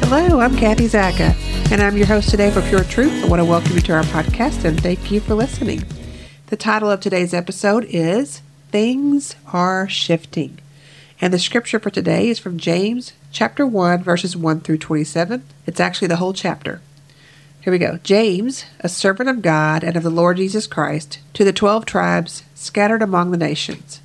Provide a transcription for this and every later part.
Hello, I'm Kathy Zacca, and I'm your host today for Pure Truth. I want to welcome you to our podcast and thank you for listening. The title of today's episode is Things Are Shifting. And the scripture for today is from James chapter 1, verses 1 through 27. It's actually the whole chapter. Here we go. James, a servant of God and of the Lord Jesus Christ, to the twelve tribes scattered among the nations.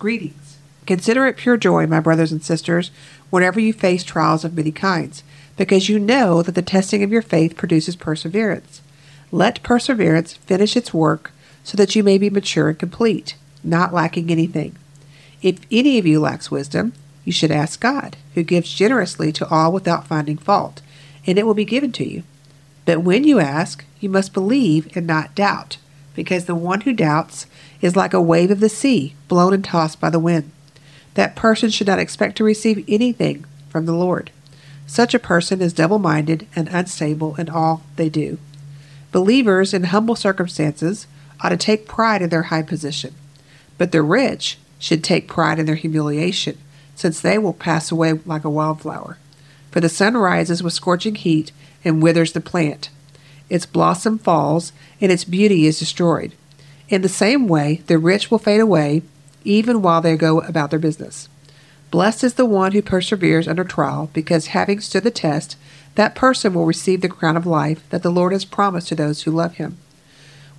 Greetings. Consider it pure joy, my brothers and sisters, whenever you face trials of many kinds, because you know that the testing of your faith produces perseverance. Let perseverance finish its work so that you may be mature and complete, not lacking anything. If any of you lacks wisdom, you should ask God, who gives generously to all without finding fault, and it will be given to you. But when you ask, you must believe and not doubt, because the one who doubts is like a wave of the sea, blown and tossed by the wind. That person should not expect to receive anything from the Lord. Such a person is double minded and unstable in all they do. Believers in humble circumstances ought to take pride in their high position, but the rich should take pride in their humiliation, since they will pass away like a wildflower. For the sun rises with scorching heat and withers the plant. Its blossom falls, and its beauty is destroyed. In the same way, the rich will fade away, even while they go about their business. Blessed is the one who perseveres under trial, because having stood the test, that person will receive the crown of life that the Lord has promised to those who love him.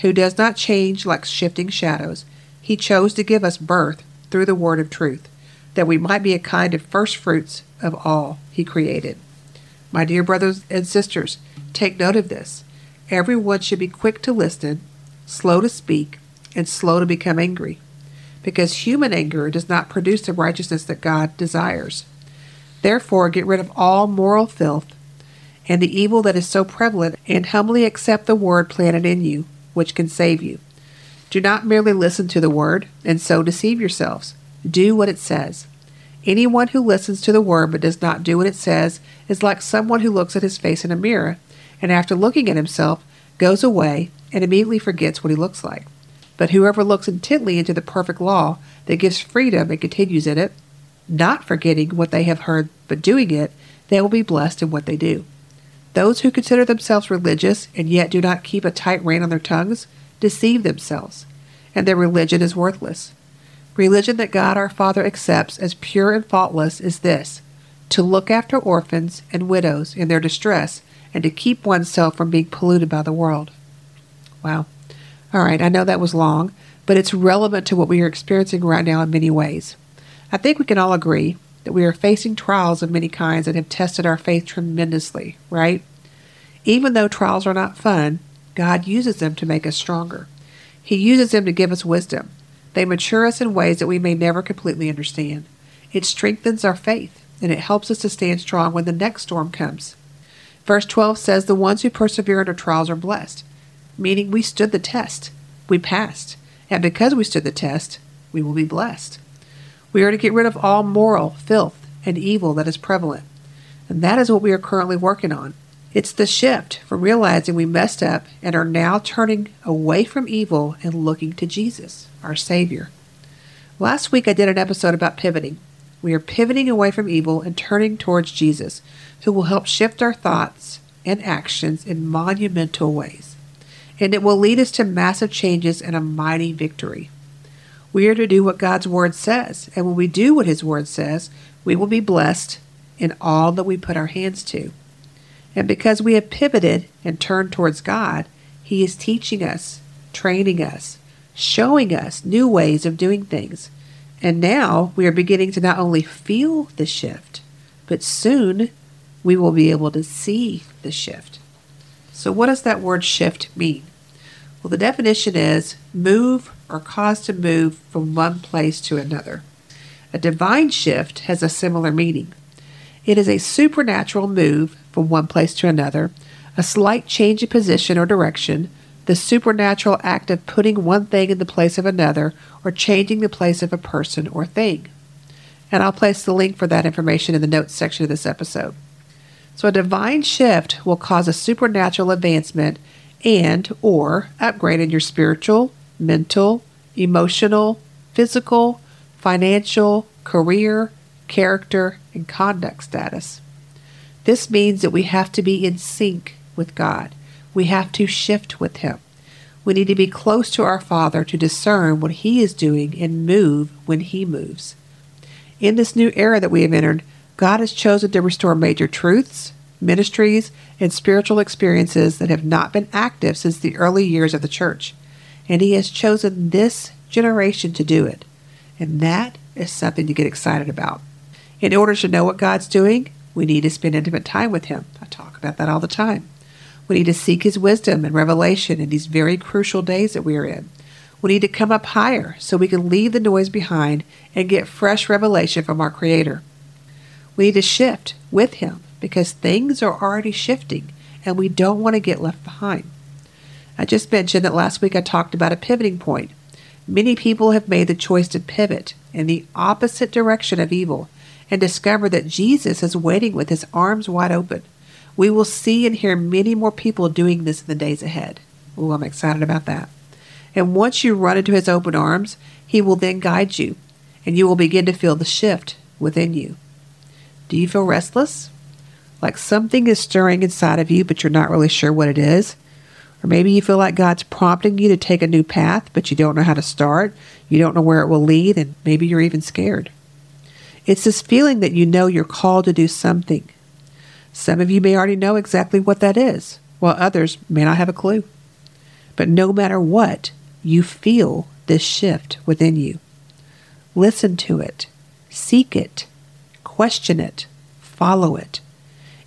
who does not change like shifting shadows. He chose to give us birth through the word of truth, that we might be a kind of first fruits of all he created. My dear brothers and sisters, take note of this. Everyone should be quick to listen, slow to speak, and slow to become angry because human anger does not produce the righteousness that God desires. Therefore, get rid of all moral filth and the evil that is so prevalent, and humbly accept the word planted in you, which can save you. Do not merely listen to the word and so deceive yourselves. Do what it says. Anyone who listens to the word but does not do what it says is like someone who looks at his face in a mirror and after looking at himself goes away and immediately forgets what he looks like. But whoever looks intently into the perfect law that gives freedom and continues in it, not forgetting what they have heard but doing it, they will be blessed in what they do. Those who consider themselves religious and yet do not keep a tight rein on their tongues deceive themselves, and their religion is worthless. Religion that God our Father accepts as pure and faultless is this to look after orphans and widows in their distress and to keep oneself from being polluted by the world. Wow. All right, I know that was long, but it's relevant to what we are experiencing right now in many ways. I think we can all agree that we are facing trials of many kinds that have tested our faith tremendously, right? Even though trials are not fun, God uses them to make us stronger. He uses them to give us wisdom. They mature us in ways that we may never completely understand. It strengthens our faith, and it helps us to stand strong when the next storm comes. Verse 12 says, The ones who persevere under trials are blessed meaning we stood the test. We passed. And because we stood the test, we will be blessed. We are to get rid of all moral filth and evil that is prevalent. And that is what we are currently working on. It's the shift from realizing we messed up and are now turning away from evil and looking to Jesus, our Savior. Last week I did an episode about pivoting. We are pivoting away from evil and turning towards Jesus, who will help shift our thoughts and actions in monumental ways and it will lead us to massive changes and a mighty victory. We are to do what God's Word says, and when we do what His Word says, we will be blessed in all that we put our hands to. And because we have pivoted and turned towards God, He is teaching us, training us, showing us new ways of doing things. And now we are beginning to not only feel the shift, but soon we will be able to see the shift. So, what does that word shift mean? Well, the definition is move or cause to move from one place to another. A divine shift has a similar meaning. It is a supernatural move from one place to another, a slight change of position or direction, the supernatural act of putting one thing in the place of another, or changing the place of a person or thing. And I'll place the link for that information in the notes section of this episode. So a divine shift will cause a supernatural advancement and or upgrade in your spiritual, mental, emotional, physical, financial, career, character, and conduct status. This means that we have to be in sync with God. We have to shift with Him. We need to be close to our Father to discern what He is doing and move when He moves. In this new era that we have entered, God has chosen to restore major truths, ministries, and spiritual experiences that have not been active since the early years of the church. And He has chosen this generation to do it. And that is something to get excited about. In order to know what God's doing, we need to spend intimate time with Him. I talk about that all the time. We need to seek His wisdom and revelation in these very crucial days that we are in. We need to come up higher so we can leave the noise behind and get fresh revelation from our Creator. We need to shift with Him because things are already shifting and we don't want to get left behind. I just mentioned that last week I talked about a pivoting point. Many people have made the choice to pivot in the opposite direction of evil and discover that Jesus is waiting with his arms wide open. We will see and hear many more people doing this in the days ahead. Ooh, I'm excited about that. And once you run into his open arms, he will then guide you, and you will begin to feel the shift within you. Do you feel restless? Like something is stirring inside of you, but you're not really sure what it is? Or maybe you feel like God's prompting you to take a new path, but you don't know how to start. You don't know where it will lead, and maybe you're even scared. It's this feeling that you know you're called to do something. Some of you may already know exactly what that is, while others may not have a clue. But no matter what, you feel this shift within you. Listen to it, seek it, question it, follow it.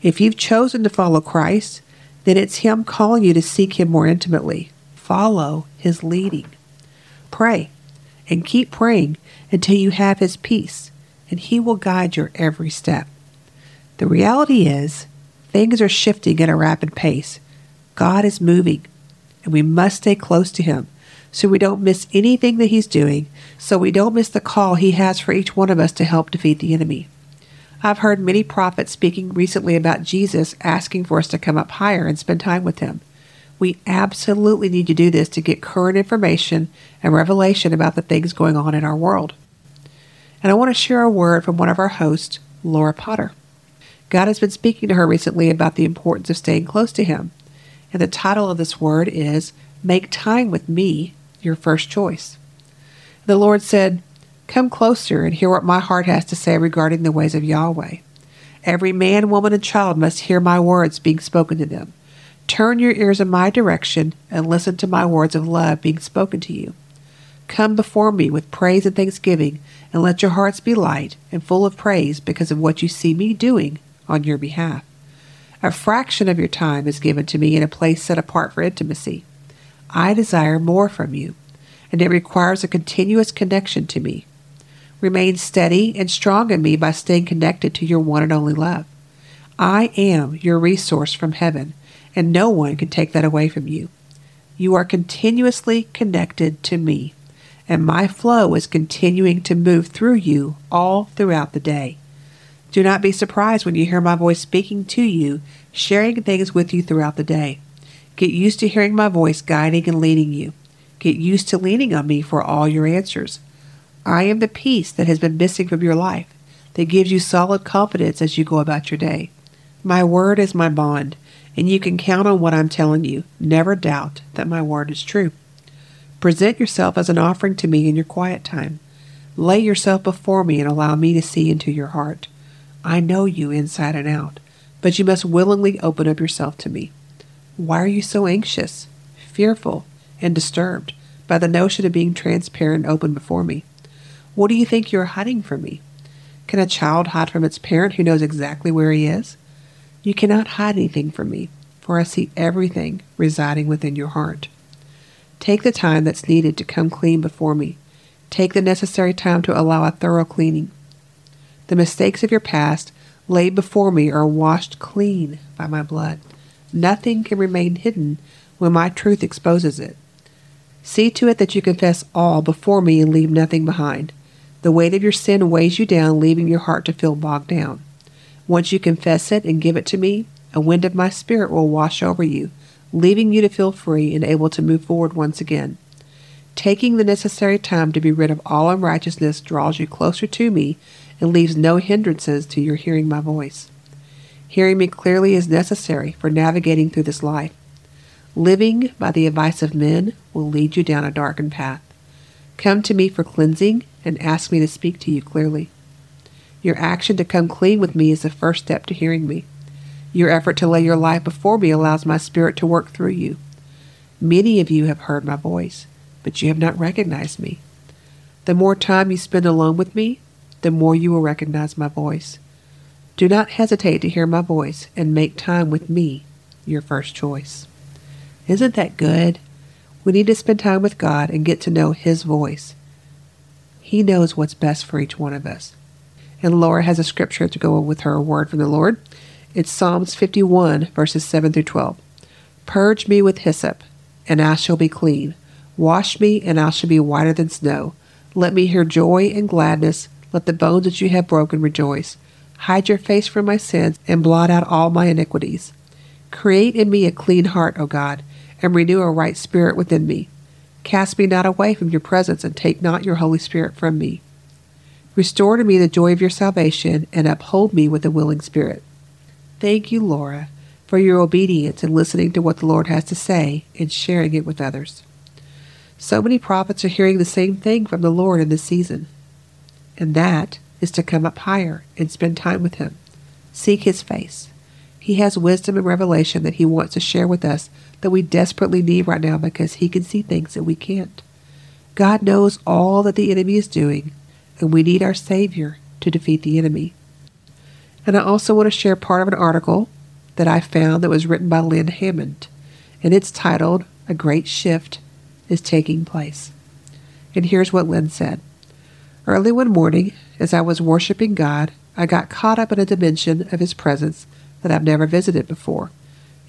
If you've chosen to follow Christ, then it's Him calling you to seek Him more intimately. Follow His leading. Pray and keep praying until you have His peace, and He will guide your every step. The reality is, things are shifting at a rapid pace. God is moving, and we must stay close to Him so we don't miss anything that He's doing, so we don't miss the call He has for each one of us to help defeat the enemy. I've heard many prophets speaking recently about Jesus asking for us to come up higher and spend time with Him. We absolutely need to do this to get current information and revelation about the things going on in our world. And I want to share a word from one of our hosts, Laura Potter. God has been speaking to her recently about the importance of staying close to Him. And the title of this word is Make Time with Me Your First Choice. The Lord said, Come closer and hear what my heart has to say regarding the ways of Yahweh. Every man, woman, and child must hear my words being spoken to them. Turn your ears in my direction and listen to my words of love being spoken to you. Come before me with praise and thanksgiving, and let your hearts be light and full of praise because of what you see me doing on your behalf. A fraction of your time is given to me in a place set apart for intimacy. I desire more from you, and it requires a continuous connection to me. Remain steady and strong in me by staying connected to your one and only love. I am your resource from heaven, and no one can take that away from you. You are continuously connected to me, and my flow is continuing to move through you all throughout the day. Do not be surprised when you hear my voice speaking to you, sharing things with you throughout the day. Get used to hearing my voice guiding and leading you. Get used to leaning on me for all your answers. I am the peace that has been missing from your life, that gives you solid confidence as you go about your day. My word is my bond, and you can count on what I'm telling you. Never doubt that my word is true. Present yourself as an offering to me in your quiet time. Lay yourself before me and allow me to see into your heart. I know you inside and out, but you must willingly open up yourself to me. Why are you so anxious, fearful, and disturbed by the notion of being transparent and open before me? What do you think you're hiding from me? Can a child hide from its parent who knows exactly where he is? You cannot hide anything from me, for I see everything residing within your heart. Take the time that's needed to come clean before me. Take the necessary time to allow a thorough cleaning. The mistakes of your past laid before me are washed clean by my blood. Nothing can remain hidden when my truth exposes it. See to it that you confess all before me and leave nothing behind. The weight of your sin weighs you down, leaving your heart to feel bogged down. Once you confess it and give it to me, a wind of my spirit will wash over you, leaving you to feel free and able to move forward once again. Taking the necessary time to be rid of all unrighteousness draws you closer to me and leaves no hindrances to your hearing my voice. Hearing me clearly is necessary for navigating through this life. Living by the advice of men will lead you down a darkened path. Come to me for cleansing and ask me to speak to you clearly. Your action to come clean with me is the first step to hearing me. Your effort to lay your life before me allows my spirit to work through you. Many of you have heard my voice, but you have not recognized me. The more time you spend alone with me, the more you will recognize my voice. Do not hesitate to hear my voice and make time with me your first choice. Isn't that good? We need to spend time with God and get to know His voice. He knows what's best for each one of us and Laura has a scripture to go with her word from the Lord. It's Psalms 51, verses 7 through 12. Purge me with hyssop, and I shall be clean. Wash me, and I shall be whiter than snow. Let me hear joy and gladness. Let the bones that you have broken rejoice. Hide your face from my sins, and blot out all my iniquities. Create in me a clean heart, O God, and renew a right spirit within me. Cast me not away from your presence, and take not your Holy Spirit from me. Restore to me the joy of your salvation and uphold me with a willing spirit. Thank you, Laura, for your obedience in listening to what the Lord has to say and sharing it with others. So many prophets are hearing the same thing from the Lord in this season, and that is to come up higher and spend time with Him. Seek His face. He has wisdom and revelation that He wants to share with us that we desperately need right now because He can see things that we can't. God knows all that the enemy is doing and we need our Savior to defeat the enemy. And I also want to share part of an article that I found that was written by Lynn Hammond, and it's titled A Great Shift is Taking Place. And here's what Lynn said Early one morning, as I was worshiping God, I got caught up in a dimension of His presence that I've never visited before.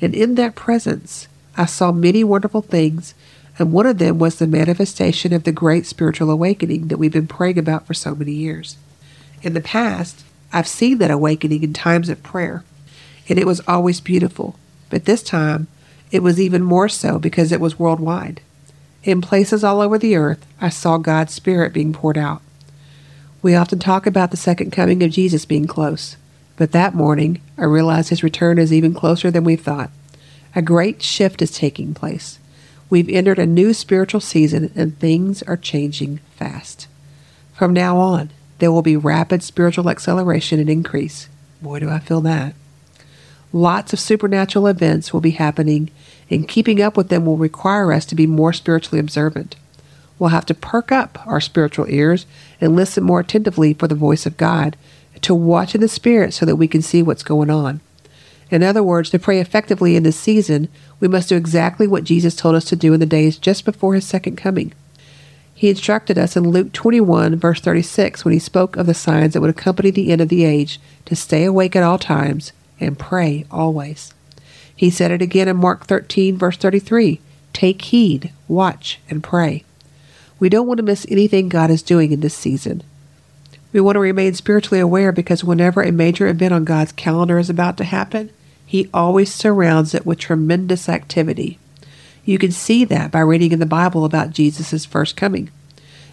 And in that presence, I saw many wonderful things and one of them was the manifestation of the great spiritual awakening that we've been praying about for so many years. In the past, I've seen that awakening in times of prayer, and it was always beautiful, but this time it was even more so because it was worldwide. In places all over the earth, I saw God's Spirit being poured out. We often talk about the second coming of Jesus being close, but that morning I realized his return is even closer than we thought. A great shift is taking place. We've entered a new spiritual season and things are changing fast. From now on, there will be rapid spiritual acceleration and increase. Boy, do I feel that. Lots of supernatural events will be happening, and keeping up with them will require us to be more spiritually observant. We'll have to perk up our spiritual ears and listen more attentively for the voice of God, to watch in the Spirit so that we can see what's going on. In other words, to pray effectively in this season, we must do exactly what Jesus told us to do in the days just before his second coming. He instructed us in Luke 21, verse 36, when he spoke of the signs that would accompany the end of the age, to stay awake at all times and pray always. He said it again in Mark 13, verse 33 Take heed, watch, and pray. We don't want to miss anything God is doing in this season. We want to remain spiritually aware because whenever a major event on God's calendar is about to happen, He always surrounds it with tremendous activity. You can see that by reading in the Bible about Jesus' first coming.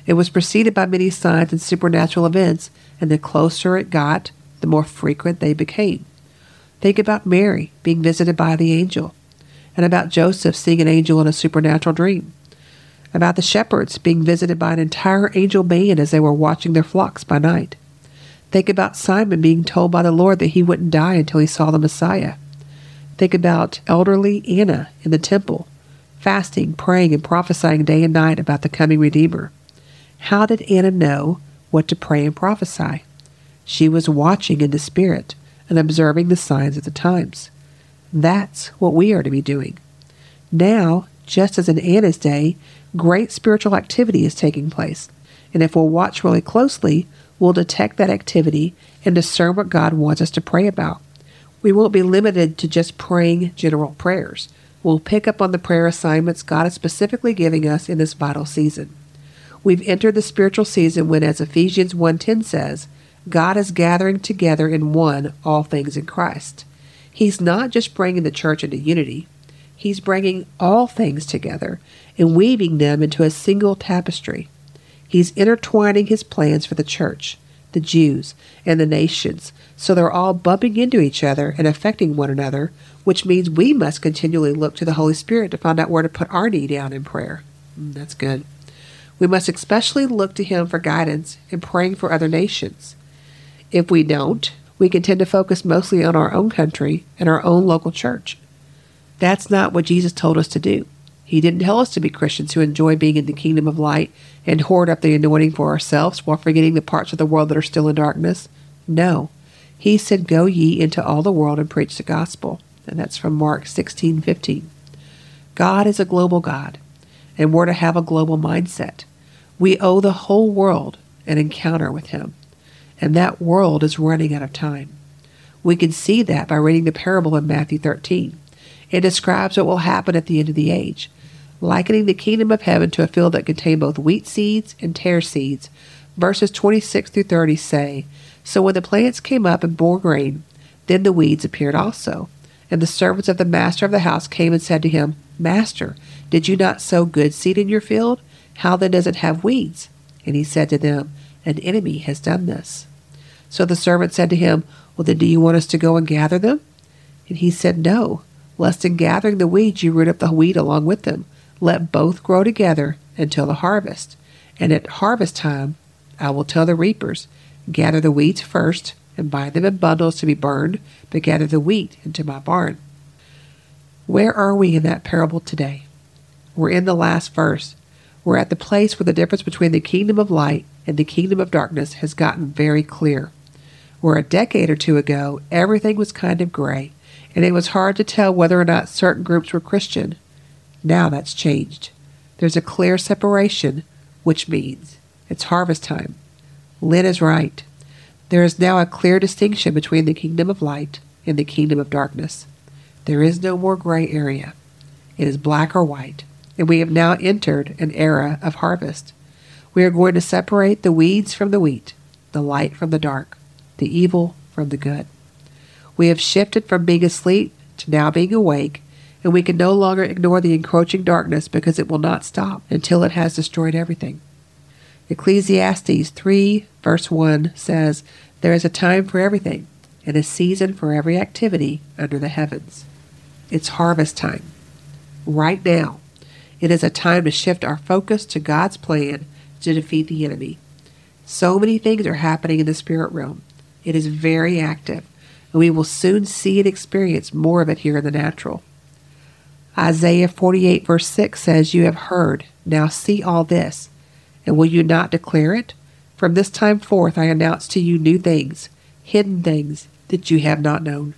It was preceded by many signs and supernatural events, and the closer it got, the more frequent they became. Think about Mary being visited by the angel, and about Joseph seeing an angel in a supernatural dream about the shepherds being visited by an entire angel band as they were watching their flocks by night. Think about Simon being told by the Lord that he wouldn't die until he saw the Messiah. Think about elderly Anna in the temple, fasting, praying, and prophesying day and night about the coming Redeemer. How did Anna know what to pray and prophesy. She was watching in the Spirit and observing the signs of the times. That's what we are to be doing. Now, just as in Anna's day, great spiritual activity is taking place. And if we'll watch really closely, we'll detect that activity and discern what God wants us to pray about. We won't be limited to just praying general prayers. We'll pick up on the prayer assignments God is specifically giving us in this vital season. We've entered the spiritual season when, as Ephesians 1.10 says, God is gathering together in one all things in Christ. He's not just bringing the church into unity, He's bringing all things together and weaving them into a single tapestry. He's intertwining His plans for the church, the Jews, and the nations, so they're all bumping into each other and affecting one another, which means we must continually look to the Holy Spirit to find out where to put our knee down in prayer. Mm, that's good. We must especially look to Him for guidance in praying for other nations. If we don't, we can tend to focus mostly on our own country and our own local church. That's not what Jesus told us to do. He didn't tell us to be Christians who enjoy being in the kingdom of light and hoard up the anointing for ourselves while forgetting the parts of the world that are still in darkness. No. He said, Go ye into all the world and preach the gospel. And that's from Mark 16 15. God is a global God, and we're to have a global mindset. We owe the whole world an encounter with Him, and that world is running out of time. We can see that by reading the parable in Matthew 13. It describes what will happen at the end of the age, likening the kingdom of heaven to a field that contained both wheat seeds and tare seeds. Verses 26 through 30 say, So when the plants came up and bore grain, then the weeds appeared also. And the servants of the master of the house came and said to him, Master, did you not sow good seed in your field? How then does it have weeds? And he said to them, An enemy has done this. So the servant said to him, Well, then do you want us to go and gather them? And he said, No, lest in gathering the weeds you root up the wheat along with them. Let both grow together until the harvest. And at harvest time I will tell the reapers, Gather the weeds first, and bind them in bundles to be burned, but gather the wheat into my barn. Where are we in that parable today? We're in the last verse. We're at the place where the difference between the kingdom of light and the kingdom of darkness has gotten very clear. Where a decade or two ago, everything was kind of gray, and it was hard to tell whether or not certain groups were Christian. Now that's changed. There's a clear separation, which means it's harvest time. Lynn is right. There is now a clear distinction between the kingdom of light and the kingdom of darkness. There is no more gray area. It is black or white, and we have now entered an era of harvest. We are going to separate the weeds from the wheat, the light from the dark, the evil from the good. We have shifted from being asleep to now being awake, and we can no longer ignore the encroaching darkness because it will not stop until it has destroyed everything. Ecclesiastes 3, verse 1 says, There is a time for everything, and a season for every activity under the heavens. It's harvest time. Right now, it is a time to shift our focus to God's plan to defeat the enemy. So many things are happening in the spirit realm. It is very active, and we will soon see and experience more of it here in the natural. Isaiah 48, verse 6 says, You have heard, now see all this. And will you not declare it? From this time forth I announce to you new things, hidden things that you have not known.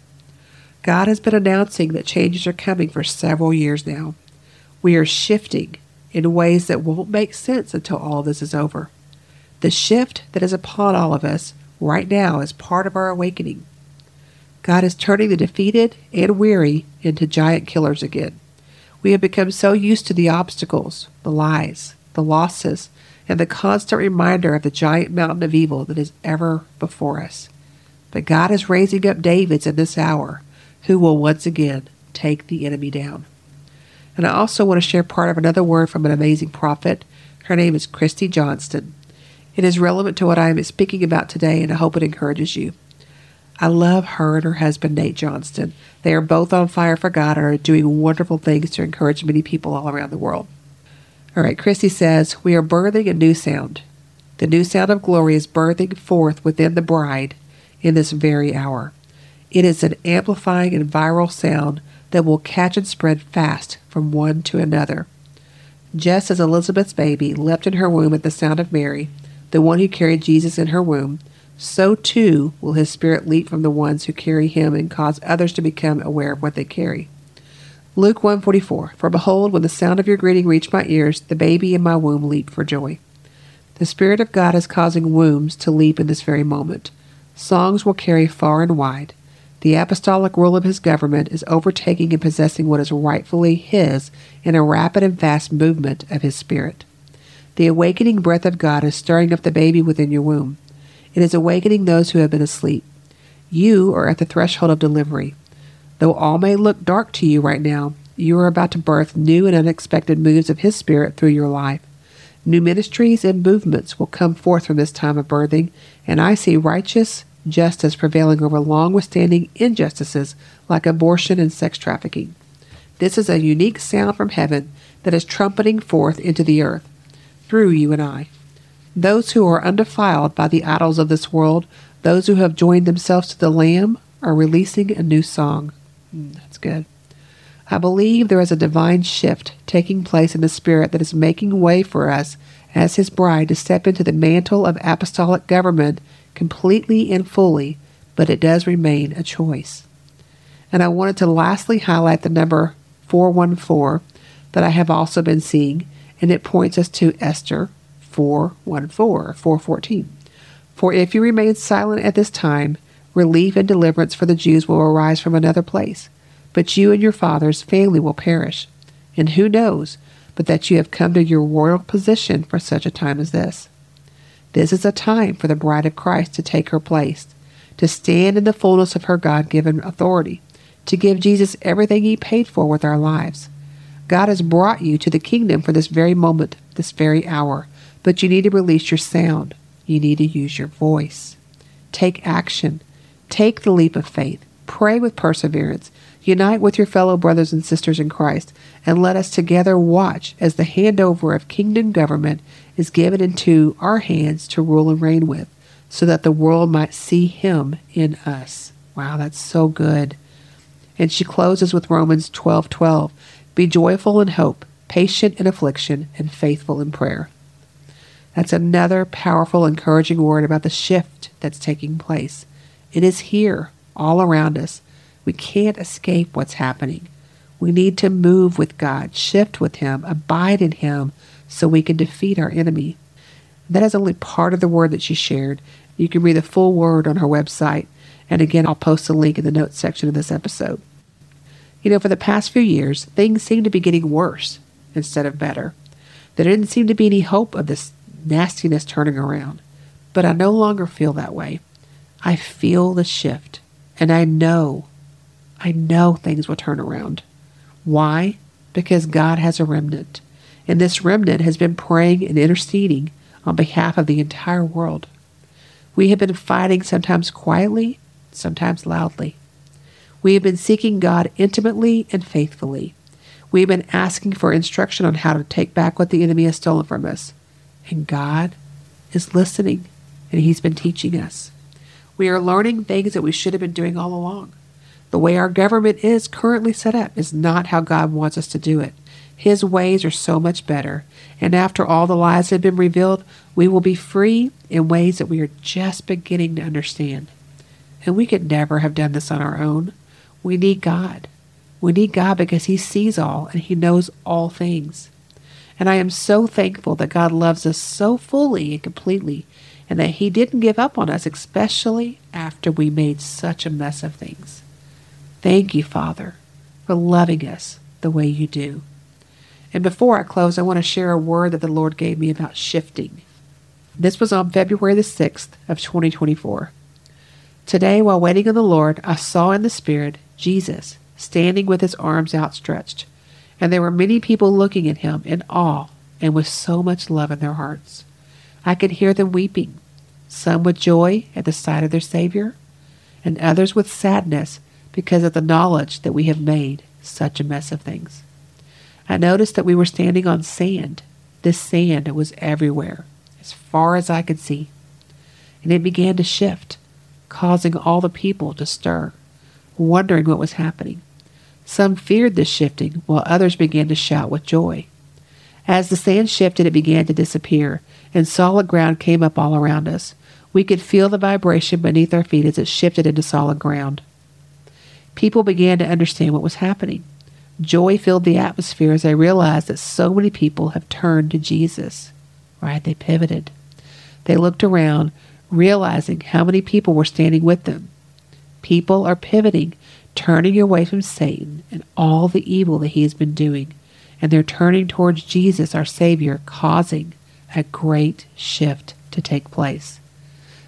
God has been announcing that changes are coming for several years now. We are shifting in ways that won't make sense until all this is over. The shift that is upon all of us right now is part of our awakening. God is turning the defeated and weary into giant killers again. We have become so used to the obstacles, the lies, the losses, and the constant reminder of the giant mountain of evil that is ever before us. But God is raising up Davids in this hour who will once again take the enemy down. And I also want to share part of another word from an amazing prophet. Her name is Christy Johnston. It is relevant to what I am speaking about today, and I hope it encourages you. I love her and her husband, Nate Johnston. They are both on fire for God and are doing wonderful things to encourage many people all around the world. All right, Christy says, We are birthing a new sound. The new sound of glory is birthing forth within the bride in this very hour. It is an amplifying and viral sound that will catch and spread fast from one to another. Just as Elizabeth's baby leapt in her womb at the sound of Mary, the one who carried Jesus in her womb, so too will his spirit leap from the ones who carry him and cause others to become aware of what they carry. Luke 144 For behold, when the sound of your greeting reached my ears, the baby in my womb leaped for joy. The Spirit of God is causing wombs to leap in this very moment. Songs will carry far and wide. The apostolic rule of his government is overtaking and possessing what is rightfully his in a rapid and fast movement of his Spirit. The awakening breath of God is stirring up the baby within your womb. It is awakening those who have been asleep. You are at the threshold of delivery. Though all may look dark to you right now, you are about to birth new and unexpected moves of His Spirit through your life. New ministries and movements will come forth from this time of birthing, and I see righteous justice prevailing over long withstanding injustices like abortion and sex trafficking. This is a unique sound from heaven that is trumpeting forth into the earth through you and I. Those who are undefiled by the idols of this world, those who have joined themselves to the Lamb, are releasing a new song. Mm, that's good. I believe there is a divine shift taking place in the Spirit that is making way for us as His bride to step into the mantle of apostolic government completely and fully, but it does remain a choice. And I wanted to lastly highlight the number 414 that I have also been seeing, and it points us to Esther 414 414. For if you remain silent at this time, relief and deliverance for the Jews will arise from another place, but you and your father's family will perish. And who knows but that you have come to your royal position for such a time as this? This is a time for the bride of Christ to take her place, to stand in the fullness of her God given authority, to give Jesus everything he paid for with our lives. God has brought you to the kingdom for this very moment, this very hour, but you need to release your sound. You need to use your voice. Take action. Take the leap of faith. Pray with perseverance. Unite with your fellow brothers and sisters in Christ, and let us together watch as the handover of kingdom government is given into our hands to rule and reign with, so that the world might see Him in us. Wow, that's so good. And she closes with Romans 12 12. Be joyful in hope, patient in affliction, and faithful in prayer. That's another powerful, encouraging word about the shift that's taking place. It is here, all around us. We can't escape what's happening. We need to move with God, shift with Him, abide in Him, so we can defeat our enemy. That is only part of the word that she shared. You can read the full word on her website. And again, I'll post a link in the notes section of this episode. You know, for the past few years, things seem to be getting worse instead of better. There didn't seem to be any hope of this nastiness turning around. But I no longer feel that way. I feel the shift, and I know, I know things will turn around. Why? Because God has a remnant, and this remnant has been praying and interceding on behalf of the entire world. We have been fighting sometimes quietly, sometimes loudly. We have been seeking God intimately and faithfully. We have been asking for instruction on how to take back what the enemy has stolen from us. And God is listening, and He's been teaching us. We are learning things that we should have been doing all along. The way our government is currently set up is not how God wants us to do it. His ways are so much better, and after all the lies have been revealed, we will be free in ways that we are just beginning to understand. And we could never have done this on our own. We need God. We need God because He sees all and He knows all things. And I am so thankful that God loves us so fully and completely, and that He didn't give up on us, especially after we made such a mess of things. Thank you, Father, for loving us the way you do. And before I close, I want to share a word that the Lord gave me about shifting. This was on February the 6th of 2024. Today, while waiting on the Lord, I saw in the Spirit Jesus standing with his arms outstretched and there were many people looking at him in awe and with so much love in their hearts. I could hear them weeping, some with joy at the sight of their Savior, and others with sadness because of the knowledge that we have made such a mess of things. I noticed that we were standing on sand. This sand was everywhere, as far as I could see. And it began to shift, causing all the people to stir, wondering what was happening. Some feared this shifting, while others began to shout with joy. As the sand shifted, it began to disappear, and solid ground came up all around us. We could feel the vibration beneath our feet as it shifted into solid ground. People began to understand what was happening. Joy filled the atmosphere as they realized that so many people have turned to Jesus. Right? They pivoted. They looked around, realizing how many people were standing with them. People are pivoting, turning away from Satan and all the evil that he has been doing, and they're turning towards Jesus, our Savior, causing a great shift to take place.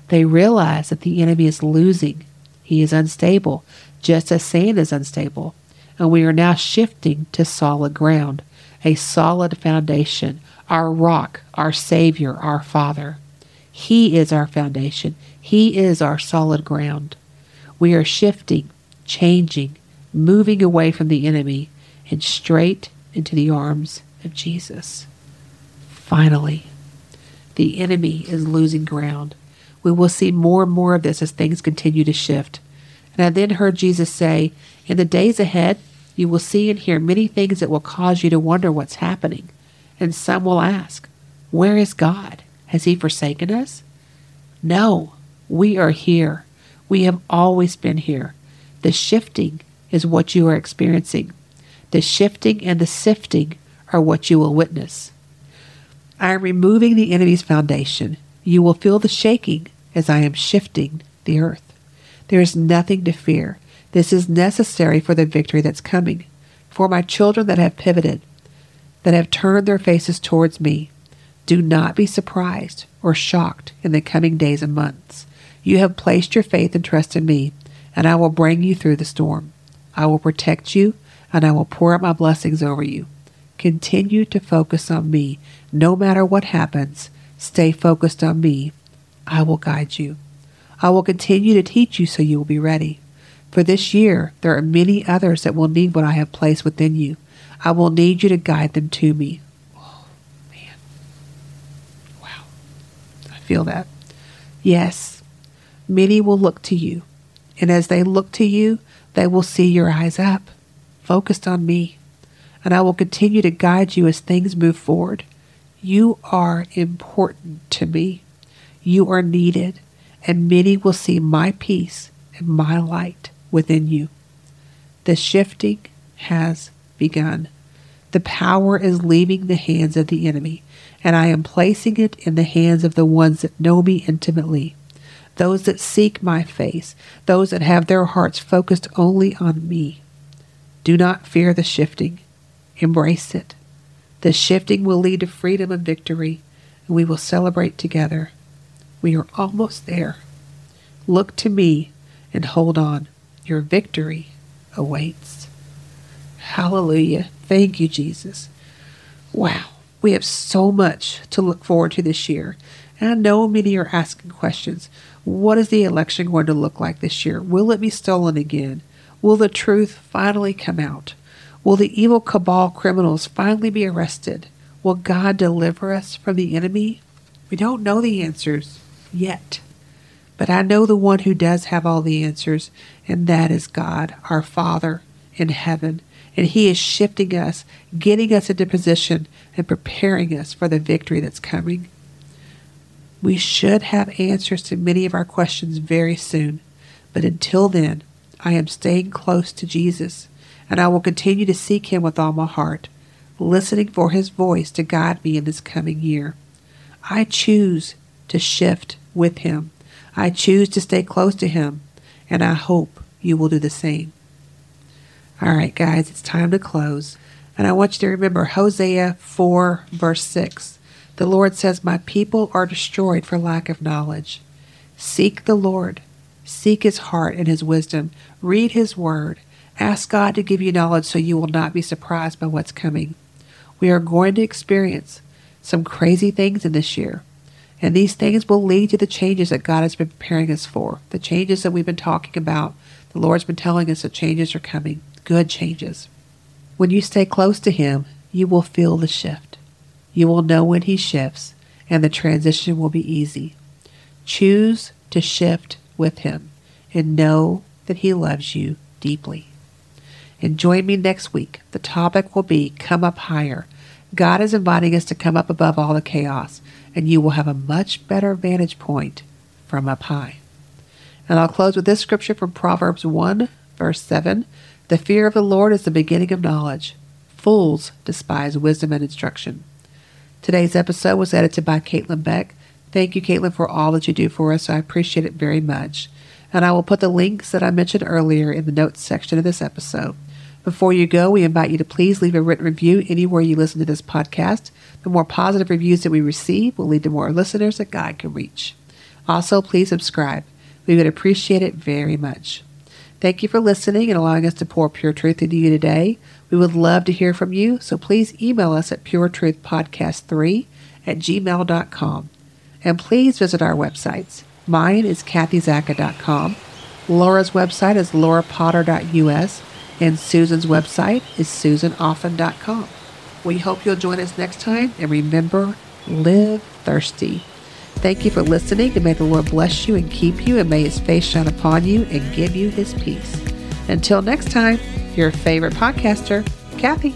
They realize that the enemy is losing. He is unstable, just as sand is unstable. And we are now shifting to solid ground, a solid foundation, our rock, our Savior, our Father. He is our foundation. He is our solid ground. We are shifting, changing, moving away from the enemy and straight into the arms of Jesus. Finally, the enemy is losing ground. We will see more and more of this as things continue to shift. And I then heard Jesus say, In the days ahead, you will see and hear many things that will cause you to wonder what's happening. And some will ask, Where is God? Has he forsaken us? No, we are here. We have always been here. The shifting is what you are experiencing. The shifting and the sifting are what you will witness. I am removing the enemy's foundation. You will feel the shaking as I am shifting the earth. There is nothing to fear. This is necessary for the victory that's coming. For my children that have pivoted, that have turned their faces towards me, do not be surprised or shocked in the coming days and months. You have placed your faith and trust in me, and I will bring you through the storm. I will protect you, and I will pour out my blessings over you. Continue to focus on me. No matter what happens, stay focused on me. I will guide you. I will continue to teach you so you will be ready. For this year, there are many others that will need what I have placed within you. I will need you to guide them to me. Oh, man. Wow. I feel that. Yes, many will look to you, and as they look to you, they will see your eyes up, focused on me, and I will continue to guide you as things move forward. You are important to me. You are needed, and many will see my peace and my light within you. The shifting has begun. The power is leaving the hands of the enemy, and I am placing it in the hands of the ones that know me intimately, those that seek my face, those that have their hearts focused only on me. Do not fear the shifting, embrace it. The shifting will lead to freedom and victory, and we will celebrate together. We are almost there. Look to me and hold on. Your victory awaits. Hallelujah. Thank you, Jesus. Wow. We have so much to look forward to this year. And I know many are asking questions. What is the election going to look like this year? Will it be stolen again? Will the truth finally come out? Will the evil cabal criminals finally be arrested? Will God deliver us from the enemy? We don't know the answers yet. But I know the one who does have all the answers, and that is God, our Father in heaven and He is shifting us, getting us into position, and preparing us for the victory that's coming. We should have answers to many of our questions very soon, but until then, I am staying close to Jesus, and I will continue to seek Him with all my heart, listening for His voice to guide me in this coming year. I choose to shift with Him. I choose to stay close to Him, and I hope you will do the same. All right, guys, it's time to close. And I want you to remember Hosea 4, verse 6. The Lord says, My people are destroyed for lack of knowledge. Seek the Lord, seek his heart and his wisdom, read his word. Ask God to give you knowledge so you will not be surprised by what's coming. We are going to experience some crazy things in this year. And these things will lead to the changes that God has been preparing us for, the changes that we've been talking about. The Lord's been telling us that changes are coming good changes. When you stay close to Him, you will feel the shift. You will know when He shifts, and the transition will be easy. Choose to shift with Him and know that He loves you deeply. And join me next week. The topic will be Come Up Higher. God is inviting us to come up above all the chaos and you will have a much better vantage point from up high. And I'll close with this scripture from Proverbs 1, verse 7 The fear of the Lord is the beginning of knowledge. Fools despise wisdom and instruction. Today's episode was edited by Caitlin Beck. Thank you, Caitlin, for all that you do for us. I appreciate it very much. And I will put the links that I mentioned earlier in the notes section of this episode. Before you go, we invite you to please leave a written review anywhere you listen to this podcast. The more positive reviews that we receive will lead to more listeners that God can reach. Also, please subscribe. We would appreciate it very much. Thank you for listening and allowing us to pour pure truth into you today. We would love to hear from you, so please email us at puretruthpodcast3 at gmail.com. And please visit our websites. Mine is kathyzacca.com. Laura's website is laurapotter.us. And Susan's website is susanoffen.com. We hope you'll join us next time. And remember, live thirsty. Thank you for listening, and may the Lord bless you and keep you, and may his face shine upon you and give you his peace. Until next time, your favorite podcaster, Kathy.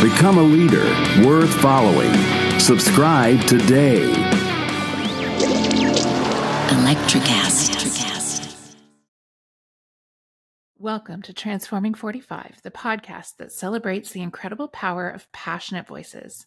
Become a leader worth following. Subscribe today. Electricast. Welcome to Transforming 45, the podcast that celebrates the incredible power of passionate voices.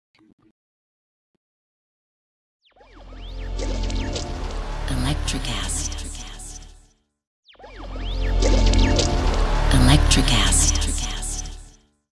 Electricast. Electricast.